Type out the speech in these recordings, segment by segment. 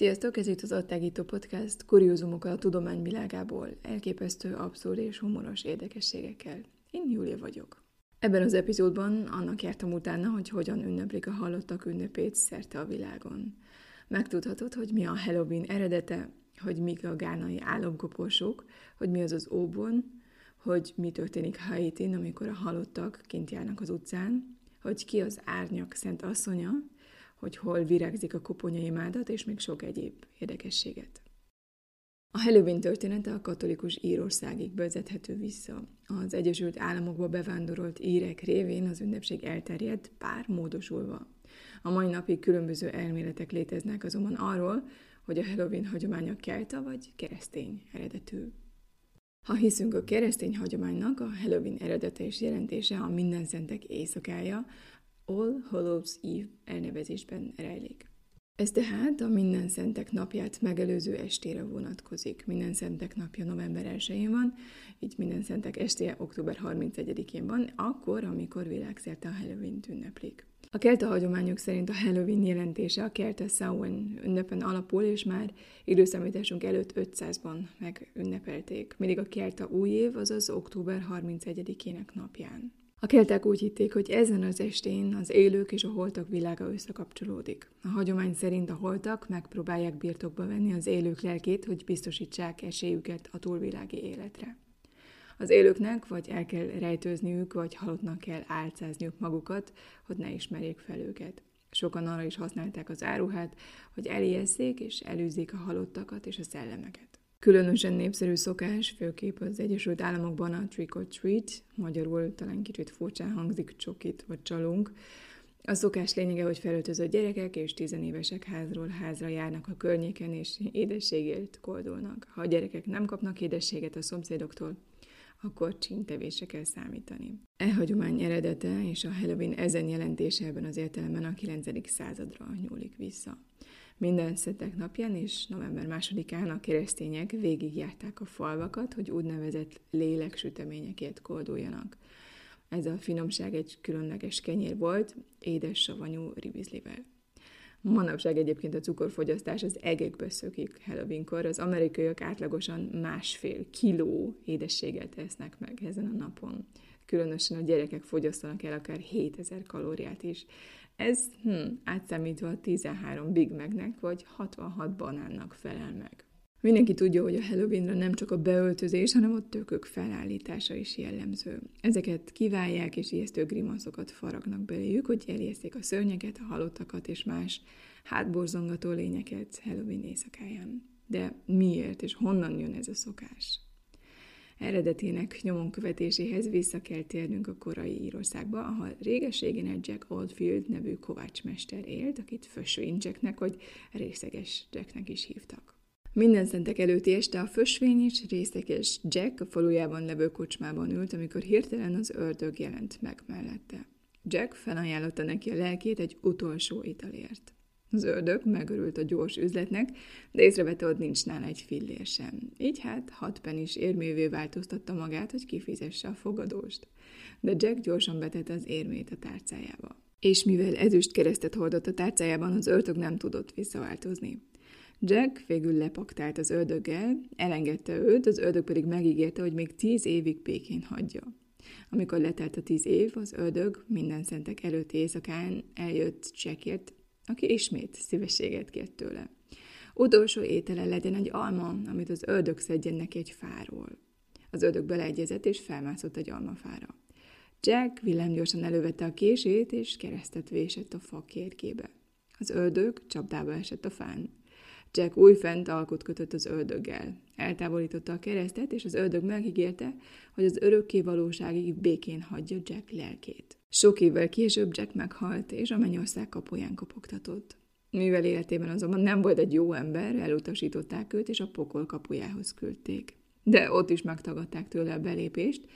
Sziasztok, ez itt az Attágító Podcast, kuriózumokkal a tudomány világából, elképesztő, abszurd és humoros érdekességekkel. Én Júlia vagyok. Ebben az epizódban annak jártam utána, hogy hogyan ünneplik a halottak ünnepét szerte a világon. Megtudhatod, hogy mi a Halloween eredete, hogy mik a gánai álomkoporsók, hogy mi az az óbon, hogy mi történik Haitin, amikor a halottak kint járnak az utcán, hogy ki az árnyak szent asszonya, hogy hol virágzik a koponyai mádat, és még sok egyéb érdekességet. A Halloween története a katolikus Írországig vezethető vissza. Az Egyesült Államokba bevándorolt írek révén az ünnepség elterjedt, pár módosulva. A mai napig különböző elméletek léteznek azonban arról, hogy a Halloween hagyománya kelta vagy keresztény eredetű. Ha hiszünk a keresztény hagyománynak, a Halloween eredete és jelentése a minden szentek éjszakája, All Hallows Eve elnevezésben rejlik. Ez tehát a Minden Szentek napját megelőző estére vonatkozik. Minden Szentek napja november 1-én van, így Minden Szentek estéje október 31-én van, akkor, amikor világszerte a Halloween ünneplik. A kelta hagyományok szerint a Halloween jelentése a kelta Samhain ünnepen alapul, és már időszámításunk előtt 500-ban megünnepelték, mindig a kelta új év, azaz október 31-ének napján. A kelták úgy hitték, hogy ezen az estén az élők és a holtak világa összekapcsolódik. A hagyomány szerint a holtak megpróbálják birtokba venni az élők lelkét, hogy biztosítsák esélyüket a túlvilági életre. Az élőknek vagy el kell rejtőzniük, vagy halottnak kell álcázniuk magukat, hogy ne ismerjék fel őket. Sokan arra is használták az áruhát, hogy elijeszék és elűzzék a halottakat és a szellemeket. Különösen népszerű szokás, főképp az Egyesült Államokban a trick or treat, magyarul talán kicsit furcsán hangzik csokit vagy csalunk. A szokás lényege, hogy felöltözött gyerekek és tizenévesek házról házra járnak a környéken, és édességért koldulnak. Ha a gyerekek nem kapnak édességet a szomszédoktól, akkor csíntevésre kell számítani. E hagyomány eredete és a Halloween ezen jelentése ebben az értelemben a 9. századra nyúlik vissza. Minden szetek napján és november másodikán a keresztények végigjárták a falvakat, hogy úgynevezett léleksüteményekért kolduljanak. Ez a finomság egy különleges kenyér volt, édes savanyú ribizlivel. Manapság egyébként a cukorfogyasztás az egekbe szökik Halloweenkor. Az amerikaiak átlagosan másfél kiló édességet esznek meg ezen a napon. Különösen a gyerekek fogyasztanak el akár 7000 kalóriát is. Ez hm, átszámítva a 13 Big Macnek vagy 66 banánnak felel meg. Mindenki tudja, hogy a Halloweenra nem csak a beöltözés, hanem a tökök felállítása is jellemző. Ezeket kiválják és ijesztő grimaszokat faragnak beléjük, hogy eljeszték a szörnyeket, a halottakat és más hátborzongató lényeket Halloween éjszakáján. De miért és honnan jön ez a szokás? Eredetének nyomon követéséhez vissza kell térnünk a korai Írországba, ahol réges-régen egy Jack Oldfield nevű kovácsmester élt, akit Fösvény Jacknek vagy részeges Jacknek is hívtak. Minden szentek előtti este a fösvény és részeges Jack a falujában levő kocsmában ült, amikor hirtelen az ördög jelent meg mellette. Jack felajánlotta neki a lelkét egy utolsó italért. Az ördög megörült a gyors üzletnek, de észrevette, hogy nincs nála egy fillér sem. Így hát hat is érmévé változtatta magát, hogy kifizesse a fogadóst. De Jack gyorsan betette az érmét a tárcájába. És mivel ezüst keresztet hordott a tárcájában, az ördög nem tudott visszaváltozni. Jack végül lepaktált az ördöggel, elengedte őt, az ördög pedig megígérte, hogy még tíz évig békén hagyja. Amikor letelt a tíz év, az ördög minden szentek előtti éjszakán eljött Jackért, aki ismét szívességet kért tőle. Utolsó étele legyen egy alma, amit az ördög szedjen neki egy fáról. Az ördög beleegyezett, és felmászott egy almafára. Jack villámgyorsan elővette a kését, és keresztet vésett a fa kérkébe. Az ördög csapdába esett a fán. Jack újfent alkut kötött az ördöggel. Eltávolította a keresztet, és az ördög megígérte, hogy az örökké valóságig békén hagyja Jack lelkét. Sok évvel később Jack meghalt, és a mennyország kapuján kopogtatott. Mivel életében azonban nem volt egy jó ember, elutasították őt, és a pokol kapujához küldték. De ott is megtagadták tőle a belépést,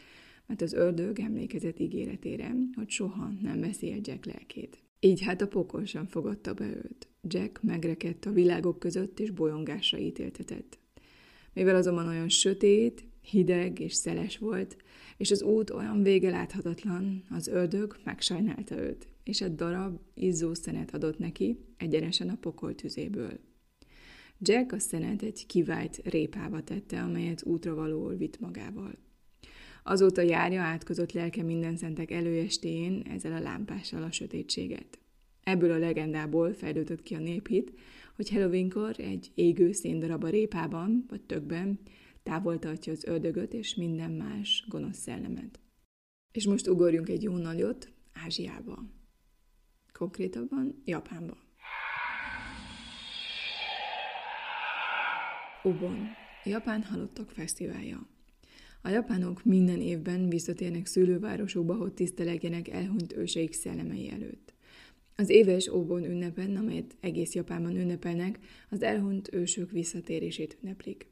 mert az ördög emlékezett ígéretére, hogy soha nem veszi el Jack lelkét. Így hát a pokol sem fogadta be őt. Jack megrekedt a világok között, és bolyongásra ítéltetett. Mivel azonban olyan sötét, hideg és szeles volt, és az út olyan vége láthatatlan, az ördög megsajnálta őt, és egy darab izzó szenet adott neki, egyenesen a pokol tüzéből. Jack a szenet egy kivált répába tette, amelyet útra valóul vitt magával. Azóta járja átkozott lelke minden szentek előestéjén ezzel a lámpással a sötétséget. Ebből a legendából fejlődött ki a néphit, hogy Halloweenkor egy égő széndarab a répában vagy tökben távol tartja az ördögöt és minden más gonosz szellemet. És most ugorjunk egy jó nagyot Ázsiába. Konkrétabban Japánba. Ubon, Japán Halottak Fesztiválja. A japánok minden évben visszatérnek szülővárosukba, hogy tisztelegjenek elhunyt őseik szellemei előtt. Az éves Obon ünnepen, amelyet egész Japánban ünnepelnek, az elhunyt ősök visszatérését ünneplik.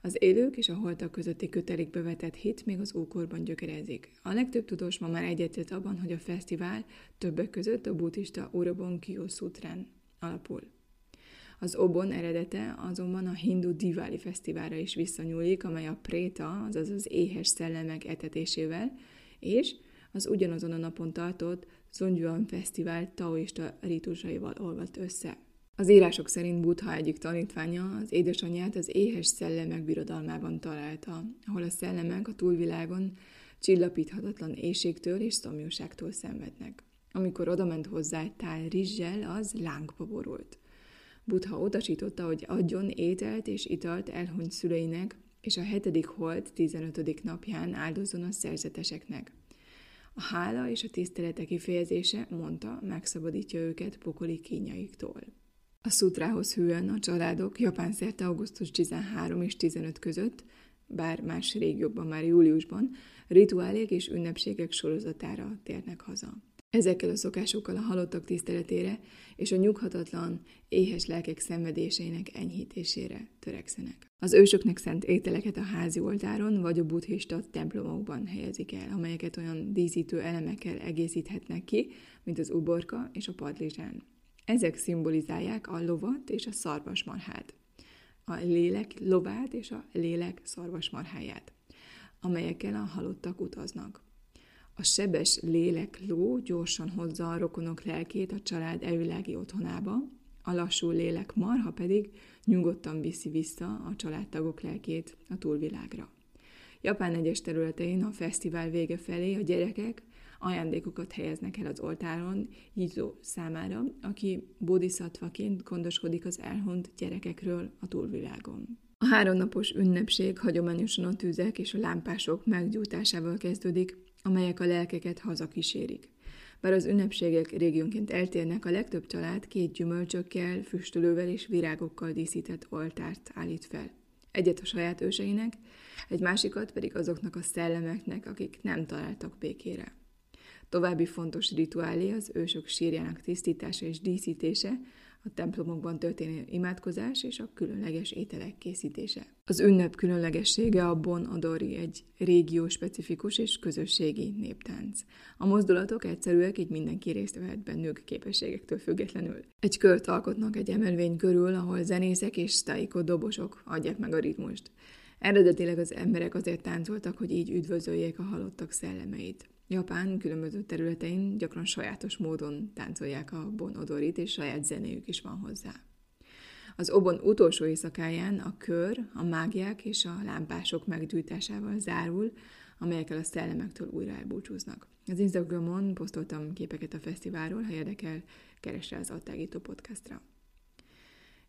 Az élők és a holtak közötti kötelékbe vetett hit még az ókorban gyökerezik. A legtöbb tudós ma már egyetett abban, hogy a fesztivál többek között a buddhista Urobon Kyosutrán alapul. Az obon eredete azonban a hindu Diwali fesztiválra is visszanyúlik, amely a préta, azaz az éhes szellemek etetésével, és az ugyanazon a napon tartott Zongyuan Fesztivál taoista ritusaival olvadt össze. Az írások szerint Buddha egyik tanítványa az édesanyját az éhes szellemek birodalmában találta, ahol a szellemek a túlvilágon csillapíthatatlan éjségtől és szomjúságtól szenvednek. Amikor odament hozzá egy tál rizssel, az lángba borult. Buddha utasította, hogy adjon ételt és italt elhunyt szüleinek, és a hetedik hold 15. napján áldozzon a szerzeteseknek. A hála és a tisztelete kifejezése, mondta, megszabadítja őket pokoli kínjaiktól. A szutrához hűen a családok Japán szerte augusztus 13 és 15 között, bár más régiókban már júliusban, rituálék és ünnepségek sorozatára térnek haza. Ezekkel a szokásokkal a halottak tiszteletére és a nyughatatlan, éhes lelkek szenvedéseinek enyhítésére törekszenek. Az ősöknek szent ételeket a házi oltáron vagy a buddhista templomokban helyezik el, amelyeket olyan díszítő elemekkel egészíthetnek ki, mint az uborka és a padlizsán. Ezek szimbolizálják a lovat és a szarvasmarhát, a lélek lovát és a lélek szarvasmarháját, amelyekkel a halottak utaznak. A sebes lélek ló gyorsan hozza a rokonok lelkét a család elvilági otthonába, a lassú lélek marha pedig nyugodtan viszi vissza a családtagok lelkét a túlvilágra. Japán egyes területein a fesztivál vége felé a gyerekek ajándékokat helyeznek el az oltáron Jizó számára, aki bodhisattvaként gondoskodik az elhunyt gyerekekről a túlvilágon. A háromnapos ünnepség hagyományosan a tüzek és a lámpások meggyújtásával kezdődik, amelyek a lelkeket hazakísérik. Bár az ünnepségek régiónként eltérnek, a legtöbb család két gyümölcsökkel, füstölővel és virágokkal díszített oltárt állít fel. Egyet a saját őseinek, egy másikat pedig azoknak a szellemeknek, akik nem találtak békére. További fontos rituálé az ősök sírjának tisztítása és díszítése, a templomokban történő imádkozás és a különleges ételek készítése. Az ünnep különlegessége a Bon Odori egy régió specifikus és közösségi néptánc. A mozdulatok egyszerűek, így mindenki részt vehet bennük képességektől függetlenül. Egy kört alkotnak egy emelvény körül, ahol zenészek és sztáikó dobosok adják meg a ritmust. Eredetileg az emberek azért táncoltak, hogy így üdvözöljék a halottak szellemeit. Japán különböző területein gyakran sajátos módon táncolják a bon odorit, és saját zenéjük is van hozzá. Az obon utolsó éjszakáján a kör, a mágiák és a lámpások meggyújtásával zárul, amelyekkel a szellemektől újra elbúcsúznak. Az Instagramon posztoltam képeket a fesztiválról, ha érdekel, keres rá az Attágító podcastra.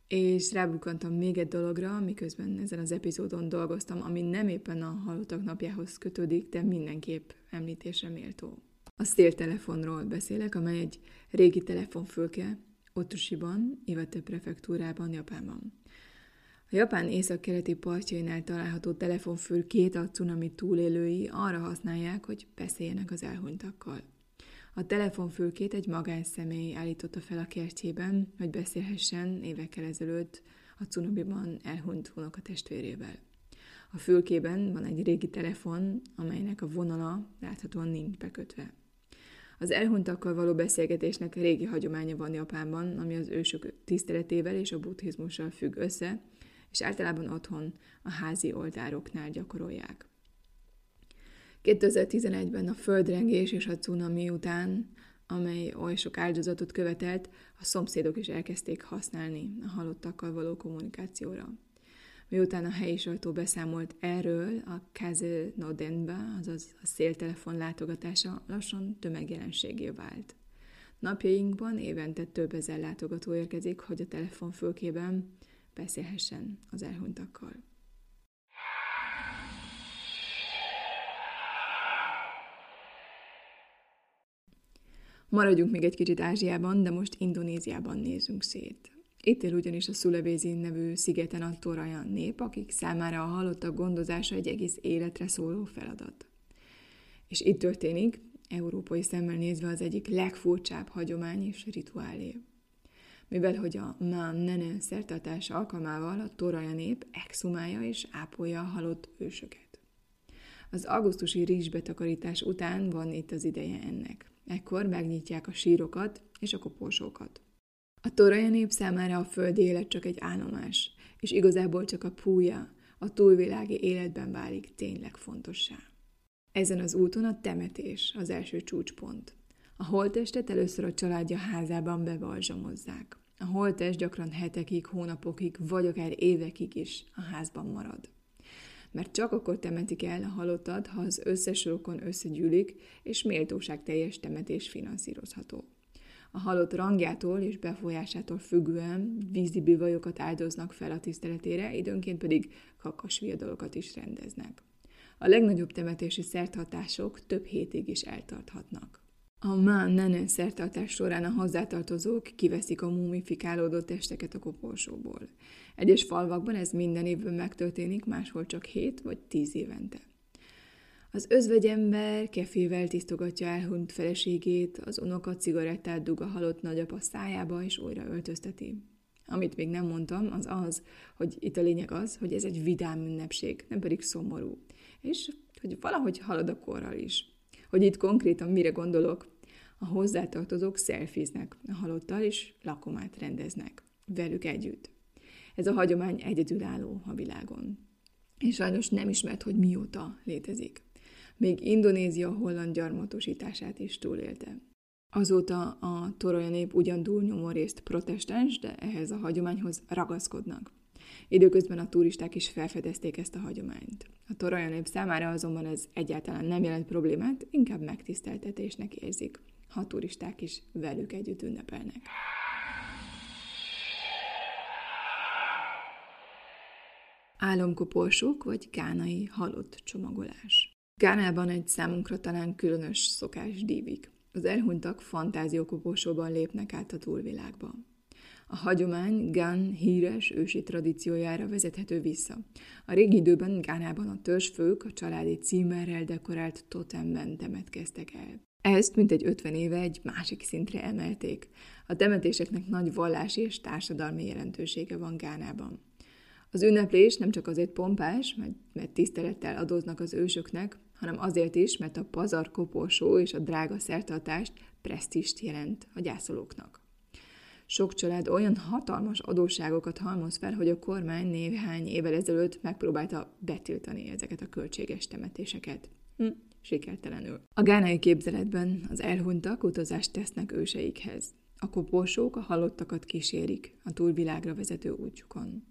És rábukkantam még egy dologra, miközben ezen az epizódon dolgoztam, ami nem éppen a halottak napjához kötődik, de mindenképp említésre méltó. A széltelefonról beszélek, amely egy régi telefonfülke Otushiban, Iwate prefektúrában, Japánban. A Japán északkeleti partjainál található telefonfül két a cunami túlélői arra használják, hogy beszéljenek az elhunytakkal. A telefonfülkét egy magánszemély állította fel a kertjében, hogy beszélhessen évekkel ezelőtt a cunamiban elhunyt testvérével. A fülkében van egy régi telefon, amelynek a vonala láthatóan nincs bekötve. Az elhunytakkal való beszélgetésnek régi hagyománya van Japánban, ami az ősök tiszteletével és a buddhizmussal függ össze, és általában otthon a házi oltároknál gyakorolják. 2011-ben a földrengés és a cunami után, amely oly sok áldozatot követelt, a szomszédok is elkezdték használni a halottakkal való kommunikációra. Miután a helyi sajtó beszámolt erről, a Kaze Nodenba, azaz a széltelefon látogatása lassan tömegjelenségé vált. Napjainkban évente több ezer látogató érkezik, hogy a telefonfülkében beszélhessen az elhunytakkal. Maradjunk még egy kicsit Ázsiában, de most Indonéziában nézünk szét. Itt él ugyanis a Sulawesi nevű szigeten a Torajan nép, akik számára a halottak gondozása egy egész életre szóló feladat. És itt történik, európai szemmel nézve az egyik legfurcsább hagyomány és rituálé. Mivel hogy a Ma Nene szertartás alkalmával a Toraja nép exhumálja és ápolja a halott ősöket. Az augusztusi rizsbetakarítás után van itt az ideje ennek. Ekkor megnyitják a sírokat és a koporsókat. A toraja nép számára a földi élet csak egy állomás, és igazából csak a púja, a túlvilági életben válik tényleg fontossá. Ezen az úton a temetés az első csúcspont. A holtestet először a családja házában bevalzsamozzák. A holtest gyakran hetekig, hónapokig, vagy akár évekig is a házban marad. Mert csak akkor temetik el a halottat, ha az összes rokon összegyűlik, és méltóság teljes temetés finanszírozható. A halott rangjától és befolyásától függően vízi bivajokat áldoznak fel a tiszteletére, időnként pedig kakas viadalokat is rendeznek. A legnagyobb temetési szerthatások több hétig is eltarthatnak. A Mán Nene szertartás során a hozzátartozók kiveszik a mumifikálódott testeket a koporsóból. Egyes falvakban ez minden évben megtörténik, máshol csak 7 vagy 10 évente. Az özvegyember kefével tisztogatja elhunyt feleségét, az unoka cigarettát dug a halott nagyapa szájába, és újra öltözteti. Amit még nem mondtam, az az, hogy itt a lényeg az, hogy ez egy vidám ünnepség, nem pedig szomorú. És hogy valahogy halad a korral is. Hogy itt konkrétan mire gondolok, a hozzátartozók szelfiznek a halottal, és lakomát rendeznek velük együtt. Ez a hagyomány egyedülálló a világon. És sajnos nem ismert, hogy mióta létezik még Indonézia holland gyarmatosítását is túlélte. Azóta a toroja nép ugyan túlnyomó részt protestáns, de ehhez a hagyományhoz ragaszkodnak. Időközben a turisták is felfedezték ezt a hagyományt. A toroja nép számára azonban ez egyáltalán nem jelent problémát, inkább megtiszteltetésnek érzik, ha a turisták is velük együtt ünnepelnek. Álomkoporsók vagy gánai halott csomagolás. Gánában egy számunkra talán különös szokás dívik. Az elhunytak fantáziókoposóban lépnek át a túlvilágba. A hagyomány Gán híres ősi tradíciójára vezethető vissza. A régi időben Gánában a törzsfők a családi címerrel dekorált totemben temetkeztek el. Ezt mintegy 50 éve egy másik szintre emelték. A temetéseknek nagy vallási és társadalmi jelentősége van Gánában. Az ünneplés nem csak azért pompás, mert, mert tisztelettel adóznak az ősöknek, hanem azért is, mert a pazar koporsó és a drága szertartást presztist jelent a gyászolóknak. Sok család olyan hatalmas adósságokat halmoz fel, hogy a kormány néhány évvel ezelőtt megpróbálta betiltani ezeket a költséges temetéseket. Hm, sikertelenül. A gánai képzeletben az elhunytak utazást tesznek őseikhez. A koporsók a halottakat kísérik a túlvilágra vezető útjukon.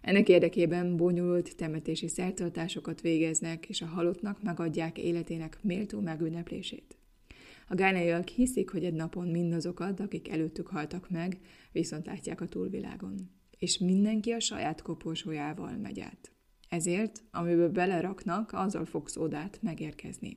Ennek érdekében bonyolult temetési szertartásokat végeznek, és a halottnak megadják életének méltó megünneplését. A gánaiak hiszik, hogy egy napon mindazokat, akik előttük haltak meg, viszont látják a túlvilágon. És mindenki a saját koporsójával megy át. Ezért, amiből beleraknak, azzal fog szódát megérkezni.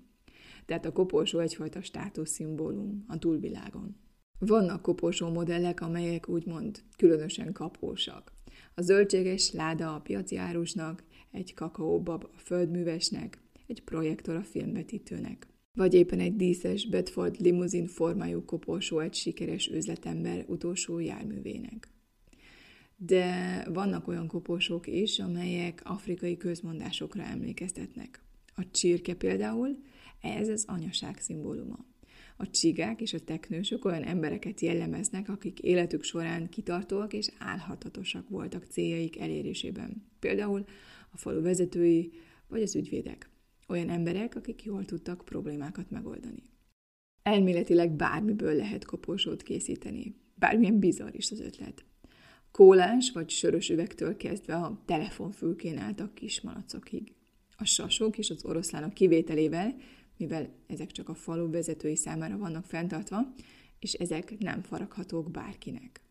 tehát a koporsó egyfajta státuszszimbólum a túlvilágon. Vannak koporsó modellek, amelyek úgymond különösen kapósak. A zöldséges láda a piaci árusnak, egy kakaóbab a földművesnek, egy projektor a filmvetítőnek. Vagy éppen egy díszes Bedford limuzin formájú koporsó egy sikeres üzletember utolsó járművének. De vannak olyan koporsók is, amelyek afrikai közmondásokra emlékeztetnek. A csirke például, ez az anyaság szimbóluma. A csigák és a teknősök olyan embereket jellemeznek, akik életük során kitartóak és álhatatosak voltak céljaik elérésében. Például a falu vezetői vagy az ügyvédek. Olyan emberek, akik jól tudtak problémákat megoldani. Elméletileg bármiből lehet koporsót készíteni. Bármilyen bizarr is az ötlet. Kólás vagy sörös üvegtől kezdve a telefonfülkén álltak kismalacokig. A sasok és az oroszlánok kivételével, mivel ezek csak a falu vezetői számára vannak fenntartva, és ezek nem faraghatók bárkinek.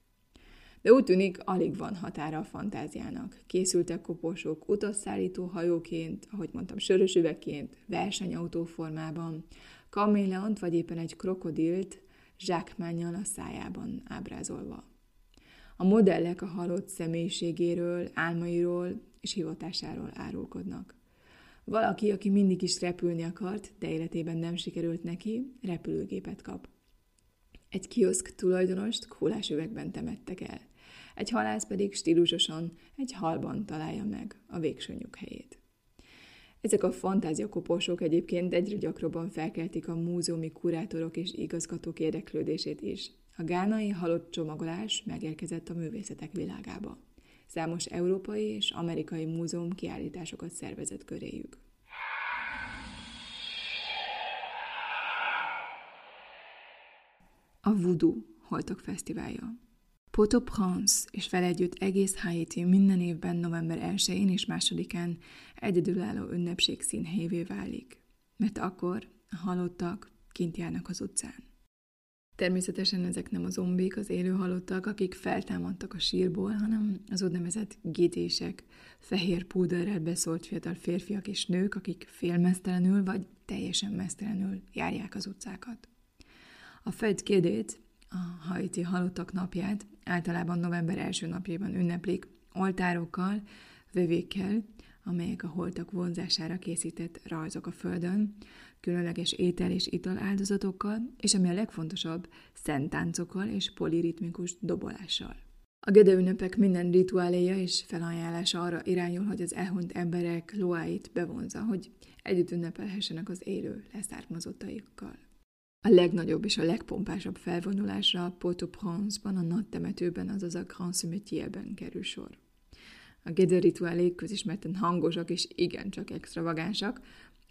De úgy tűnik, alig van határa a fantáziának. Készültek koporsók utasszállító hajóként, ahogy mondtam, sörös üvegként, versenyautó formában, kaméleont vagy éppen egy krokodilt zsákmányjal a szájában ábrázolva. A modellek a halott személyiségéről, álmairól és hivatásáról árulkodnak. Valaki, aki mindig is repülni akart, de életében nem sikerült neki, repülőgépet kap. Egy kioszk tulajdonost kólás üvegben temettek el. Egy halász pedig stílusosan egy halban találja meg a végső nyughelyét. Ezek a fantáziakoporsók egyébként egyre gyakrabban felkeltik a múzeumi kurátorok és igazgatók érdeklődését is. A gánai halott csomagolás megérkezett a művészetek világába. Számos európai és amerikai múzeum kiállításokat szervezett köréjük. A Voodoo Holtok Fesztiválja Port-au-Prince és vele együtt egész Haiti minden évben november 1-én és 2-án egyedülálló ünnepség színhelyévé válik, mert akkor a halottak kint járnak az utcán. Természetesen ezek nem a zombik, az élő halottak, akik feltámadtak a sírból, hanem az úgynevezett gédések, fehér púderrel beszólt fiatal férfiak és nők, akik félmeztelenül vagy teljesen mesztelenül járják az utcákat. A Fed kérdét, a Haiti halottak napját általában november első napjában ünneplik oltárokkal, vevékkel, amelyek a holtak vonzására készített rajzok a földön, különleges étel és ital áldozatokkal, és ami a legfontosabb, szentáncokkal és poliritmikus dobolással. A Gede ünnepek minden rituáléja és felajánlása arra irányul, hogy az elhunyt emberek loáit bevonza, hogy együtt ünnepelhessenek az élő leszármazottaikkal. A legnagyobb és a legpompásabb felvonulásra Port-au-Prince-ban, a nagy temetőben, azaz a Grand Cimetière-ben kerül sor. A Gede rituálék közismerten hangosak és igencsak extravagánsak,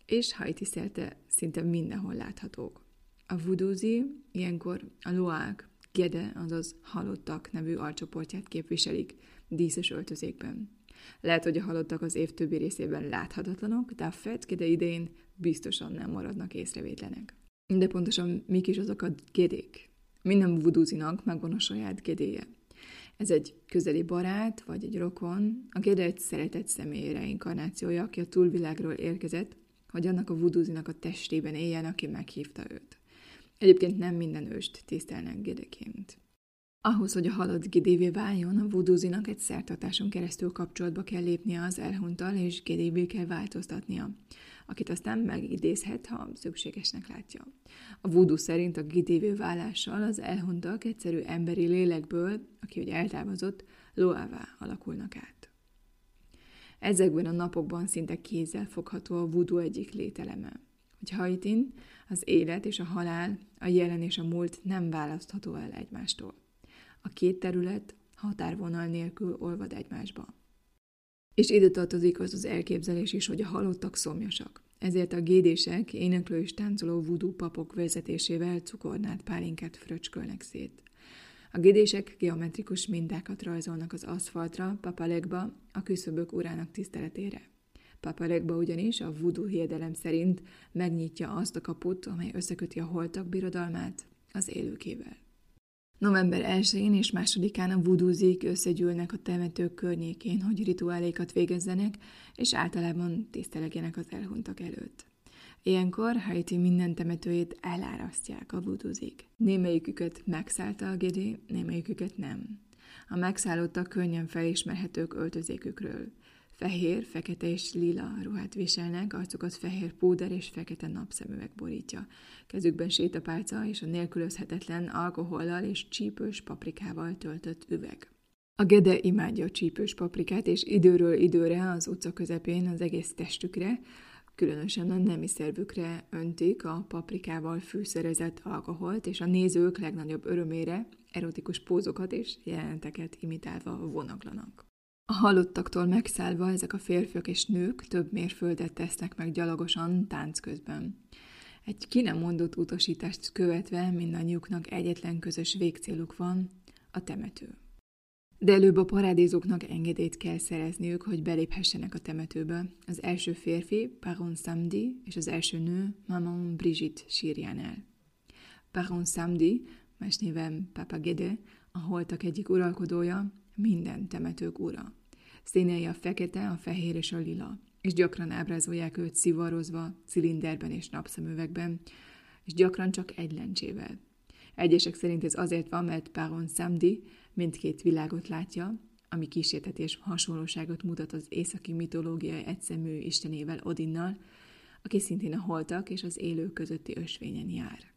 és Haiti szerte szinte mindenhol láthatók. A vudúzi ilyenkor a loák, gede, azaz halottak nevű alcsoportját képviselik díszes öltözékben. Lehet, hogy a halottak az év többi részében láthatatlanok, de a gede idején biztosan nem maradnak észrevétlenek. De pontosan mik is azok a gedék? Minden vudúzinak megvan a saját gedéje. Ez egy közeli barát, vagy egy rokon, a gede egy szeretett személy reinkarnációja, aki a túlvilágról érkezett, hogy annak a vuduzinak a testében éljen, aki meghívta őt. Egyébként nem minden őst tisztelnek gedeként. Ahhoz, hogy a halott gidévé váljon, a vuduzinak egy szertartáson keresztül kapcsolatba kell lépnie az elhunytal, és gidévé kell változtatnia, akit aztán megidézhet, ha szükségesnek látja. A vudu szerint a gidévé válással az elhuntak egyszerű emberi lélekből, aki ugye eltávozott, loává alakulnak át. Ezekben a napokban szinte kézzel fogható a voodoo egyik lételeme. Hogy Haitin az élet és a halál, a jelen és a múlt nem választható el egymástól. A két terület határvonal nélkül olvad egymásba. És ide tartozik az az elképzelés is, hogy a halottak szomjasak. Ezért a gédések, éneklő és táncoló vudú papok vezetésével cukornát pálinkát fröcskölnek szét. A gédések geometrikus mintákat rajzolnak az aszfaltra, papalegba, a küszöbök urának tiszteletére. Papalegba ugyanis a voodoo hiedelem szerint megnyitja azt a kaput, amely összeköti a holtak birodalmát az élőkével. November 1-én és 2-án a vudúzik összegyűlnek a temetők környékén, hogy rituálékat végezzenek, és általában tisztelegjenek az elhunytak előtt. Ilyenkor Haiti minden temetőjét elárasztják a vuduzik. Némelyiküket megszállta a Gedi, némelyiküket nem. A megszállottak könnyen felismerhetők öltözékükről. Fehér, fekete és lila ruhát viselnek, arcukat fehér púder és fekete napszemüveg borítja. Kezükben sétapálca és a nélkülözhetetlen alkohollal és csípős paprikával töltött üveg. A gede imádja a csípős paprikát, és időről időre az utca közepén az egész testükre, különösen a nemi szervükre öntik a paprikával fűszerezett alkoholt, és a nézők legnagyobb örömére erotikus pózokat és jeleneteket imitálva vonaglanak. A halottaktól megszállva ezek a férfiak és nők több mérföldet tesznek meg gyalogosan tánc közben. Egy ki nem mondott utasítást követve mindannyiuknak egyetlen közös végcéluk van, a temető. De előbb a parádézóknak engedélyt kell szerezniük, hogy beléphessenek a temetőbe. Az első férfi, Baron Samdi, és az első nő, Maman Brigitte sírjánál. Baron Samdi, más néven Papa Gede, a holtak egyik uralkodója, minden temetők ura. Színei a fekete, a fehér és a lila, és gyakran ábrázolják őt szivarozva, cilinderben és napszemüvegben, és gyakran csak egy lencsével. Egyesek szerint ez azért van, mert Baron Samdi mindkét világot látja, ami kísértetés hasonlóságot mutat az északi mitológia egyszemű istenével Odinnal, aki szintén a holtak és az élők közötti ösvényen jár.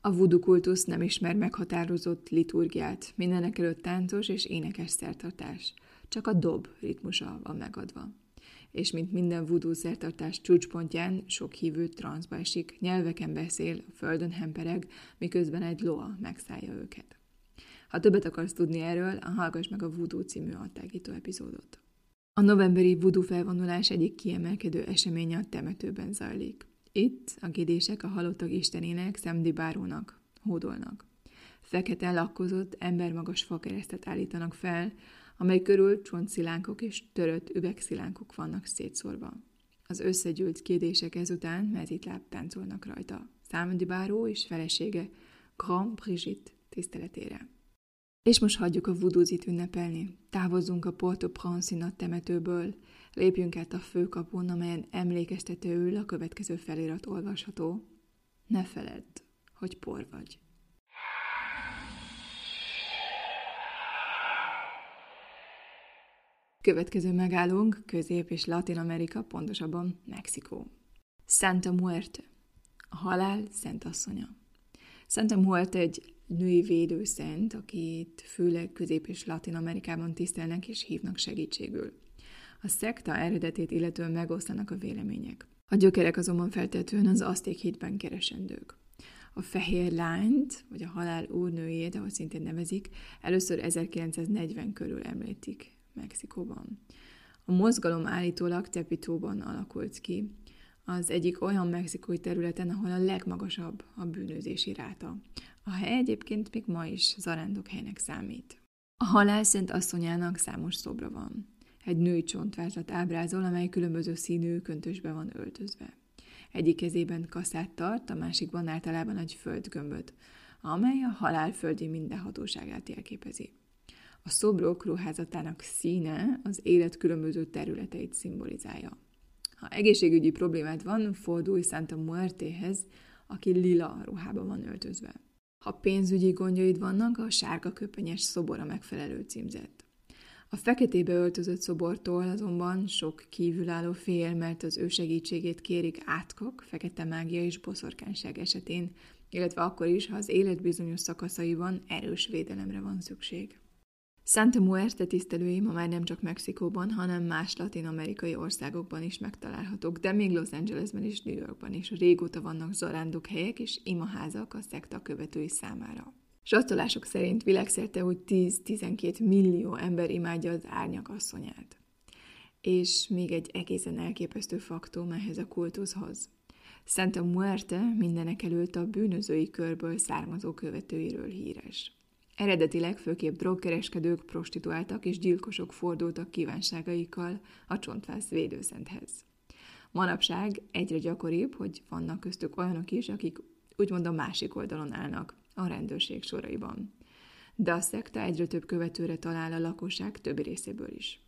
A voodoo kultusz nem ismer meghatározott liturgiát, mindenek előtt táncos és énekes szertartás. Csak a dob ritmusa van megadva. És mint minden voodoo szertartás csúcspontján, sok hívő transzba esik, nyelveken beszél, földön hempereg, miközben egy loa megszállja őket. Ha többet akarsz tudni erről, hallgass meg a Voodoo című attágító epizódot. A novemberi voodoo felvonulás egyik kiemelkedő eseménye a temetőben zajlik. Itt a gédések a halottak istenének, szemdibárónak hódolnak. Fekete lakkozott, embermagas fakeresztet állítanak fel, amely körül csontszilánkok és törött üvegszilánkok vannak szétszórva. Az összegyűlt kérdések ezután mezitláb táncolnak rajta. Számdibáró és felesége Grand Brigitte tiszteletére. És most hagyjuk a vudúzit ünnepelni. Távozzunk a Port-au-Prince nagy temetőből, lépjünk át a főkapun, amelyen emlékeztetőül a következő felirat olvasható. Ne feledd, hogy por vagy. Következő megállónk Közép- és Latin-Amerika, pontosabban Mexikó. Santa Muerte, a halál szent asszonya. Santa Muerte egy női védőszent, akit főleg Közép- és Latin-Amerikában tisztelnek és hívnak segítségül. A szekta eredetét illetően megosztanak a vélemények. A gyökerek azonban feltetően az aszték hitben keresendők. A fehér lányt, vagy a halál úrnőjét, ahogy szintén nevezik, először 1940 körül említik Mexikóban. A mozgalom állítólag Tepitóban alakult ki, az egyik olyan mexikói területen, ahol a legmagasabb a bűnözési ráta. A hely egyébként még ma is helynek számít. A halál szent asszonyának számos szobra van. Egy női csontvázat ábrázol, amely különböző színű köntösbe van öltözve. Egyik kezében kaszát tart, a másikban általában egy földgömböt, amely a halál földi mindenhatóságát jelképezi. A szobrok ruházatának színe az élet különböző területeit szimbolizálja. Ha egészségügyi problémát van, fordulj Santa Muertehez, aki lila ruhában van öltözve. Ha pénzügyi gondjaid vannak, a sárga köpenyes szobor a megfelelő címzett. A feketébe öltözött szobortól azonban sok kívülálló fél, mert az ő segítségét kérik átkok, fekete mágia és boszorkányság esetén, illetve akkor is, ha az élet bizonyos szakaszaiban erős védelemre van szükség. Santa Muerte tisztelői ma már nem csak Mexikóban, hanem más latin-amerikai országokban is megtalálhatók, de még Los Angelesben és New Yorkban is régóta vannak zarándok helyek és imaházak a szekta követői számára. Satolások szerint világszerte úgy 10-12 millió ember imádja az árnyak asszonyát. És még egy egészen elképesztő faktum ehhez a kultuszhoz. Santa Muerte mindenek előtt a bűnözői körből származó követőiről híres. Eredetileg főképp drogkereskedők, prostituáltak és gyilkosok fordultak kívánságaikkal a csontvász védőszenthez. Manapság egyre gyakoribb, hogy vannak köztük olyanok is, akik úgymond a másik oldalon állnak, a rendőrség soraiban. De a szekta egyre több követőre talál a lakosság többi részéből is.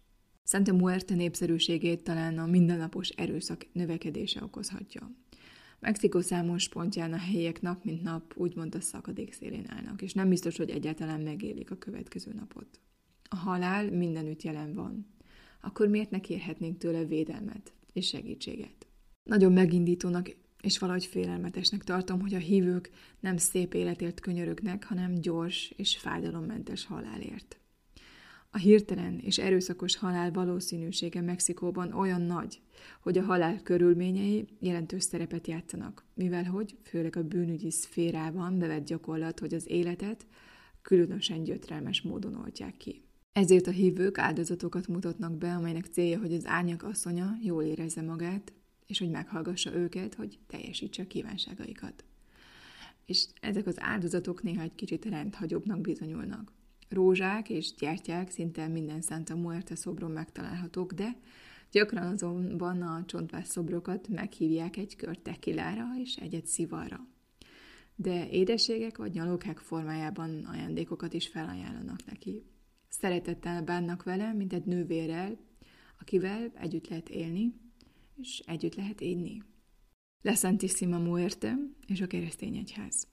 Santa Muerte népszerűségét talán a mindennapos erőszak növekedése okozhatja. Mexikó számos pontján a helyiek nap mint nap úgymond a szakadék szélén állnak, és nem biztos, hogy egyáltalán megélik a következő napot. A halál mindenütt jelen van. Akkor miért ne kérhetnénk tőle védelmet és segítséget? Nagyon megindítónak és valahogy félelmetesnek tartom, hogy a hívők nem szép életért könyörögnek, hanem gyors és fájdalommentes halálért. A hirtelen és erőszakos halál valószínűsége Mexikóban olyan nagy, hogy a halál körülményei jelentős szerepet játszanak, mivel hogy, főleg a bűnügyi szférában bevett gyakorlat, hogy az életet különösen gyötrelmes módon oltják ki. Ezért a hívők áldozatokat mutatnak be, amelynek célja, hogy az árnyak asszonya jól érezze magát, és hogy meghallgassa őket, hogy teljesítse a kívánságaikat. És ezek az áldozatok néha egy kicsit rendhagyóbbnak bizonyulnak. Rózsák és gyertyák szinte minden Santa Muerte szobron megtalálhatók, de gyakran azonban a csontvász szobrokat meghívják egy kör tekilára és egyet szivarra. De édességek vagy nyalókák formájában ajándékokat is felajánlanak neki. Szeretettel bánnak vele, mint egy nővérrel, akivel együtt lehet élni, és együtt lehet inni. La Santissima Muerte és a keresztény egyház.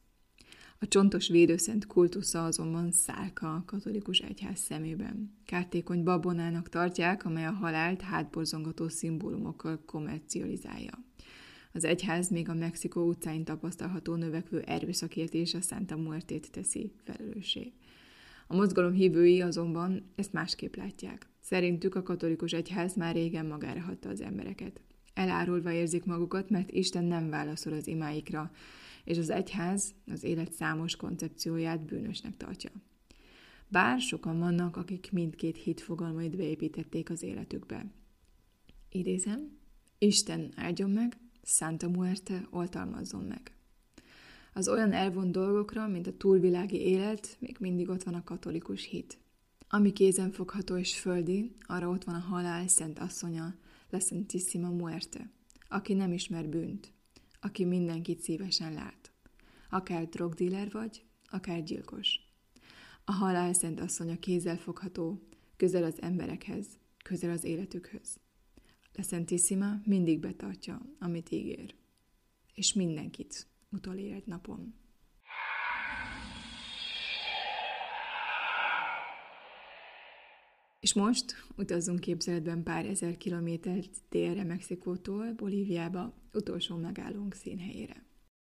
A csontos védőszent kultusza azonban szálka a katolikus egyház szemében. Kártékony babonának tartják, amely a halált hátborzongató szimbólumokkal komercializálja. Az egyház még a Mexikó utcáin tapasztalható növekvő erőszakért és a Santa Muertét teszi felelőssé. A mozgalom hívői azonban ezt másképp látják. Szerintük a katolikus egyház már régen magára hagyta az embereket. Elárulva érzik magukat, mert Isten nem válaszol az imáikra, és az egyház az élet számos koncepcióját bűnösnek tartja. Bár sokan vannak, akik mindkét hit fogalmait beépítették az életükbe. Idézem, Isten áldjon meg, Santa Muerte oltalmazzon meg. Az olyan elvont dolgokra, mint a túlvilági élet, még mindig ott van a katolikus hit. Ami kézenfogható és földi, arra ott van a halál szent asszonya, La Santissima Muerte, aki nem ismer bűnt, aki mindenkit szívesen lát. Akár drogdíler vagy, akár gyilkos. A halál szent asszonya kézzelfogható, közel az emberekhez, közel az életükhöz. La Santissima mindig betartja, amit ígér. És mindenkit utolér egy napon. És most utazzunk képzeletben pár ezer kilométert délre Mexikótól, Bolíviába, utolsó megállónk színhelyére.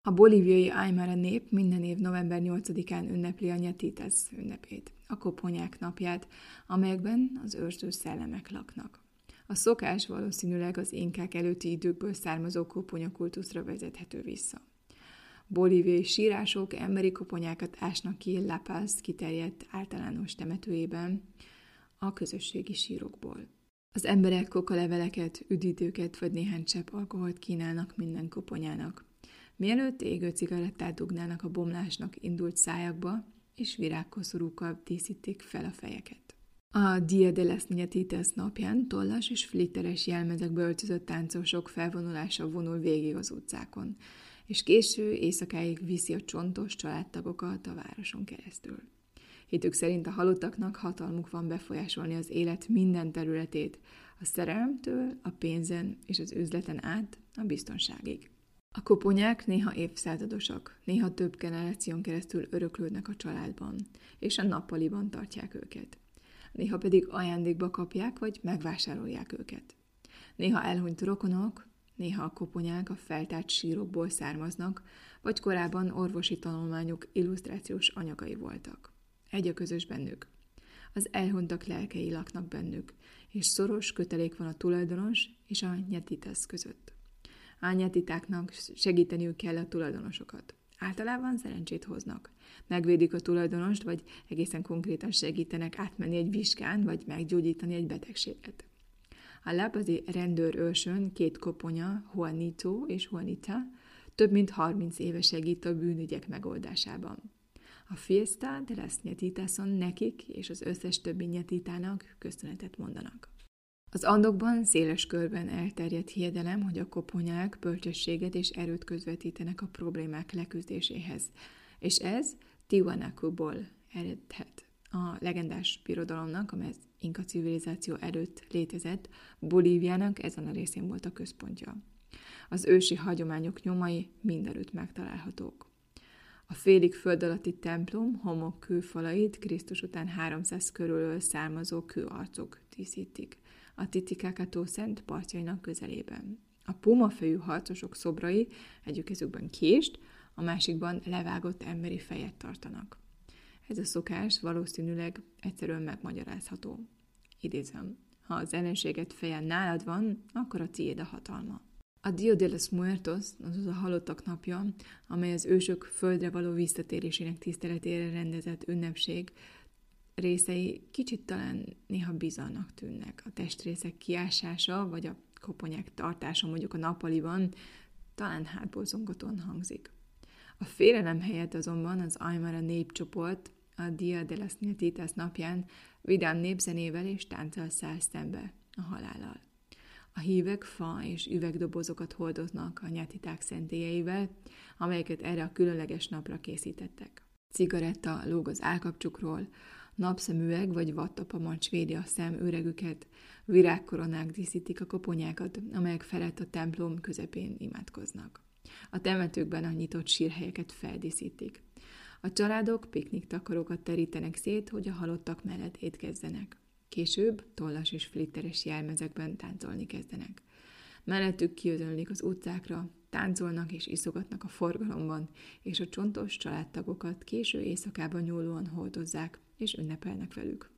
A bolíviai Aymara nép minden év november 8-án ünnepli a Nyatitas ünnepét, a koponyák napját, amelyekben az őrző szellemek laknak. A szokás valószínűleg az inkák előtti időkből származó koponyakultuszra vezethető vissza. Bolíviai sírások emberi koponyákat ásnak ki La Paz kiterjedt általános temetőjében, a közösségi sírokból. Az emberek kokaleveleket, üdítőket vagy néhány csepp alkoholt kínálnak minden koponyának. Mielőtt égő cigarettát dugnának a bomlásnak indult szájakba, és virágkoszorúkkal díszítik fel a fejeket. A Dia de las Nietitas napján tollas és flitteres jelmezekbe öltözött táncosok felvonulása vonul végig az utcákon, és késő éjszakáig viszi a csontos családtagokat a városon keresztül. Hitük szerint a halottaknak hatalmuk van befolyásolni az élet minden területét, a szerelemtől, a pénzen és az üzleten át a biztonságig. A koponyák néha évszázadosak, néha több generáción keresztül öröklődnek a családban, és a nappaliban tartják őket. Néha pedig ajándékba kapják, vagy megvásárolják őket. Néha elhunyt rokonok, néha a koponyák a feltárt sírokból származnak, vagy korábban orvosi tanulmányok illusztrációs anyagai voltak. Egy a közös bennük. Az elhunytak lelkei laknak bennük, és szoros kötelék van a tulajdonos és a nyetitas között. A nyetitáknak segíteniük kell a tulajdonosokat. Általában szerencsét hoznak. Megvédik a tulajdonost, vagy egészen konkrétan segítenek átmenni egy vizsgán, vagy meggyógyítani egy betegséget. A lábazi rendőr őrsön két koponya, Juanito és Juanita, több mint 30 éve segít a bűnügyek megoldásában. A Fiesta de las Nyetitason nekik és az összes többi nyetitának köszönetet mondanak. Az andokban széles körben elterjedt hiedelem, hogy a koponyák bölcsességet és erőt közvetítenek a problémák leküzdéséhez, és ez Tiwanakuból eredhet a legendás birodalomnak, amely az inka civilizáció előtt létezett, Bolíviának ezen a részén volt a központja. Az ősi hagyományok nyomai mindenütt megtalálhatók. A félig föld alatti templom homok kőfalait Krisztus után 300 körülről származó kőarcok díszítik, a Titicaca Szent partjainak közelében. A pumafejű harcosok szobrai egyik kezükben kést, a másikban levágott emberi fejet tartanak. Ez a szokás valószínűleg egyszerűen megmagyarázható. Idézem, ha az ellenséget fejen nálad van, akkor a tiéd a hatalma. A Dia de los Muertos, azaz a halottak napja, amely az ősök földre való visszatérésének tiszteletére rendezett ünnepség, részei kicsit talán néha bizarnak tűnnek. A testrészek kiásása, vagy a koponyák tartása mondjuk a nappaliban talán hátborzongatóan hangzik. A félelem helyett azonban az Aymara népcsoport a Dia de las Nietitas napján vidám népzenével és tánccal száll szembe a halállal. A hívek fa és üvegdobozokat hordoznak a nyetiták szentélyeivel, amelyeket erre a különleges napra készítettek. Cigaretta lóg az állkapcsukról, napszemüveg vagy vattapamacs védi a szem öregüket, virágkoronák díszítik a koponyákat, amelyek felett a templom közepén imádkoznak. A temetőkben a nyitott sírhelyeket feldíszítik. A családok piknik takarókat terítenek szét, hogy a halottak mellett étkezzenek. Később tollas és flitteres jelmezekben táncolni kezdenek. Mellettük kiözönlik az utcákra, táncolnak és iszogatnak a forgalomban, és a csontos családtagokat késő éjszakában nyúlóan holdozzák, és ünnepelnek velük.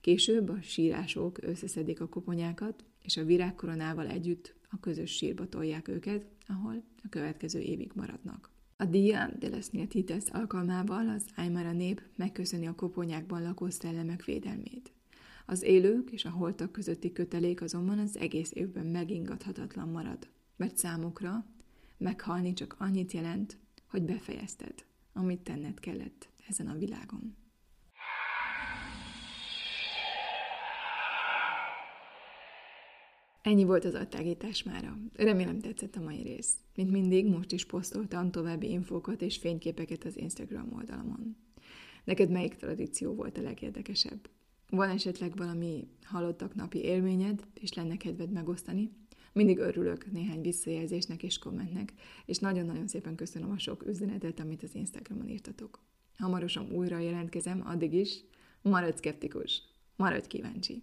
Később a sírások összeszedik a koponyákat, és a virágkoronával együtt a közös sírba tolják őket, ahol a következő évig maradnak. A Dia de las Nietites alkalmával az Aymara nép megköszöni a koponyákban lakó szellemek védelmét. Az élők és a holtak közötti kötelék azonban az egész évben megingathatatlan marad, mert számukra meghalni csak annyit jelent, hogy befejezted, amit tenned kellett ezen a világon. Ennyi volt az adtágítás mára. Remélem tetszett a mai rész. Mint mindig, most is posztoltam további infókat és fényképeket az Instagram oldalamon. Neked melyik tradíció volt a legérdekesebb? Van esetleg valami halottak napi élményed, és lenne kedved megosztani? Mindig örülök néhány visszajelzésnek és kommentnek, és nagyon-nagyon szépen köszönöm a sok üzenetet, amit az Instagramon írtatok. Hamarosan újra jelentkezem, addig is maradj szkeptikus, maradj kíváncsi.